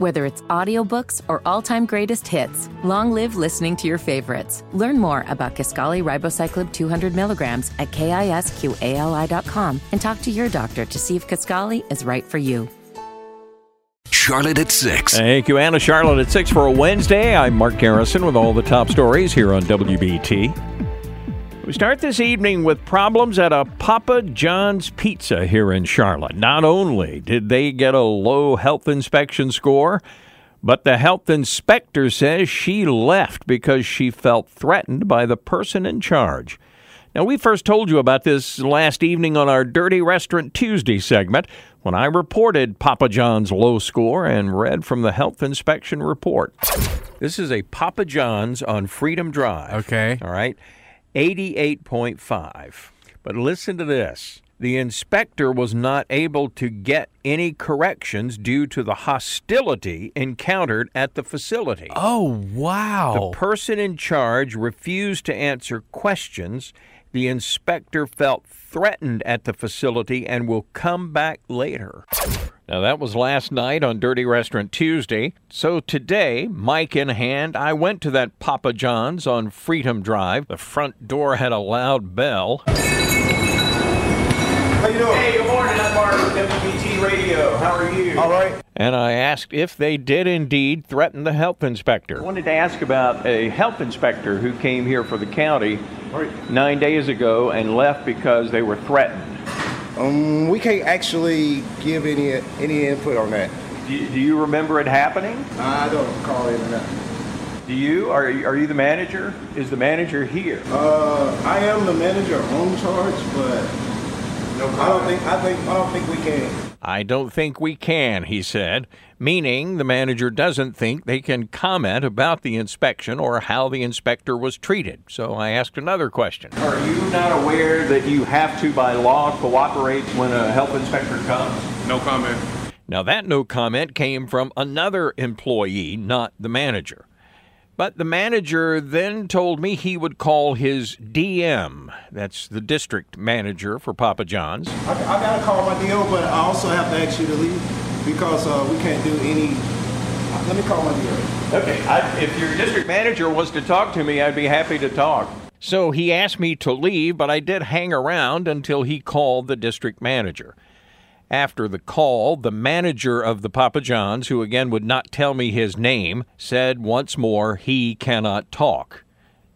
Whether it's audiobooks or all-time greatest hits, long live listening to your favorites. Learn more about Kisqali Ribociclib 200 milligrams at kisqali.com and talk to your doctor to see if Kisqali is right for you. Charlotte at 6. Thank you, Anna. Charlotte at 6 for a Wednesday. I'm Mark Garrison with all the top stories here on WBT. We start this evening with problems at a Papa John's Pizza here in Charlotte. Not only did they get a low health inspection score, but the health inspector says she left because she felt threatened by the person in charge. Now, we first told you about this last evening on our Dirty Restaurant Tuesday segment when I reported Papa John's low score and read from the health inspection report. This is a Papa John's on Freedom Drive. Okay. All right. 88.5. But listen to this. The inspector was not able to get any corrections due to the hostility encountered at the facility. Oh, wow. The person in charge refused to answer questions. The inspector felt threatened at the facility and will come back later. Now, that was last night on Dirty Restaurant Tuesday. So today, mic in hand, I went to that Papa John's on Freedom Drive. The front door had a loud bell. How you doing? Hey, good morning. I'm Mark with WBT Radio. How are you? All right. And I asked if they did indeed threaten the health inspector. I wanted to ask about a health inspector who came here for the county Right. nine days ago and left because they were threatened. Um, we can't actually give any any input on that. Do you, do you remember it happening? I don't recall any of that. Do you? Are, you- are you the manager? Is the manager here? Uh, I am the manager on charge, but I don't think I think I don't think we can. I don't think we can, he said, meaning the manager doesn't think they can comment about the inspection or how the inspector was treated. So I asked another question. Are you not aware that you have to, by law, cooperate when a health inspector comes? No comment. Now, that no comment came from another employee, not the manager. But the manager then told me he would call his DM. That's the district manager for Papa John's. I, I gotta call my deal, but I also have to ask you to leave because uh, we can't do any. Let me call my deal. Okay, I, if your district manager was to talk to me, I'd be happy to talk. So he asked me to leave, but I did hang around until he called the district manager. After the call, the manager of the Papa John's, who again would not tell me his name, said once more he cannot talk.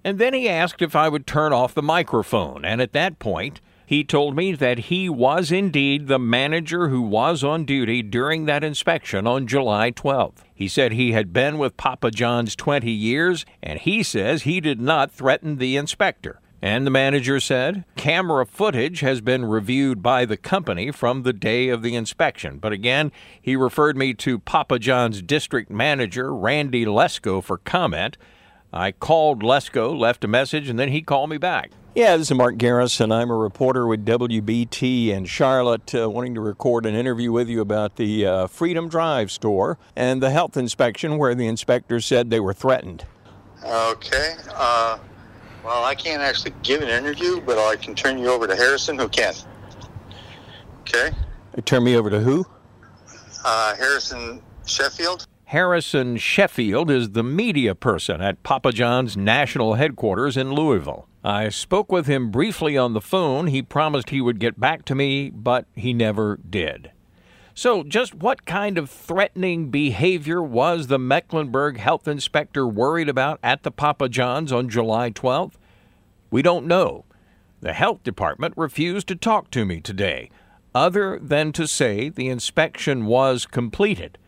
And then he asked if I would turn off the microphone, and at that point, he told me that he was indeed the manager who was on duty during that inspection on July 12th. He said he had been with Papa John's 20 years, and he says he did not threaten the inspector. And the manager said camera footage has been reviewed by the company from the day of the inspection. But again, he referred me to Papa John's district manager, Randy Lesko, for comment. I called Lesko, left a message, and then he called me back. Yeah, this is Mark Garrison. I'm a reporter with WBT in Charlotte, uh, wanting to record an interview with you about the uh, Freedom Drive store and the health inspection where the inspector said they were threatened. Okay. Uh, well, I can't actually give an interview, but I can turn you over to Harrison, who can. Okay. Turn me over to who? Uh, Harrison Sheffield. Harrison Sheffield is the media person at Papa John's national headquarters in Louisville. I spoke with him briefly on the phone. He promised he would get back to me, but he never did. So, just what kind of threatening behavior was the Mecklenburg health inspector worried about at the Papa John's on July 12th? We don't know. The health department refused to talk to me today, other than to say the inspection was completed.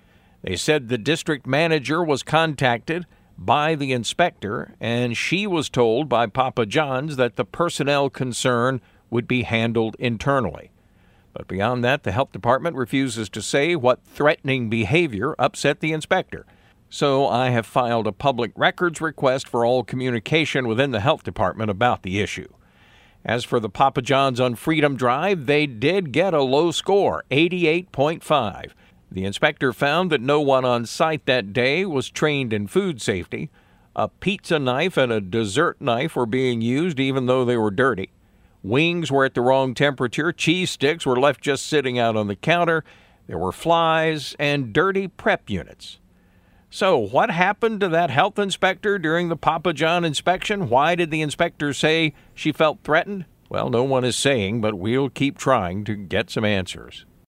They said the district manager was contacted by the inspector, and she was told by Papa John's that the personnel concern would be handled internally. But beyond that, the health department refuses to say what threatening behavior upset the inspector. So I have filed a public records request for all communication within the health department about the issue. As for the Papa John's on Freedom Drive, they did get a low score, 88.5. The inspector found that no one on site that day was trained in food safety. A pizza knife and a dessert knife were being used even though they were dirty. Wings were at the wrong temperature, cheese sticks were left just sitting out on the counter, there were flies and dirty prep units. So, what happened to that health inspector during the Papa John inspection? Why did the inspector say she felt threatened? Well, no one is saying, but we'll keep trying to get some answers.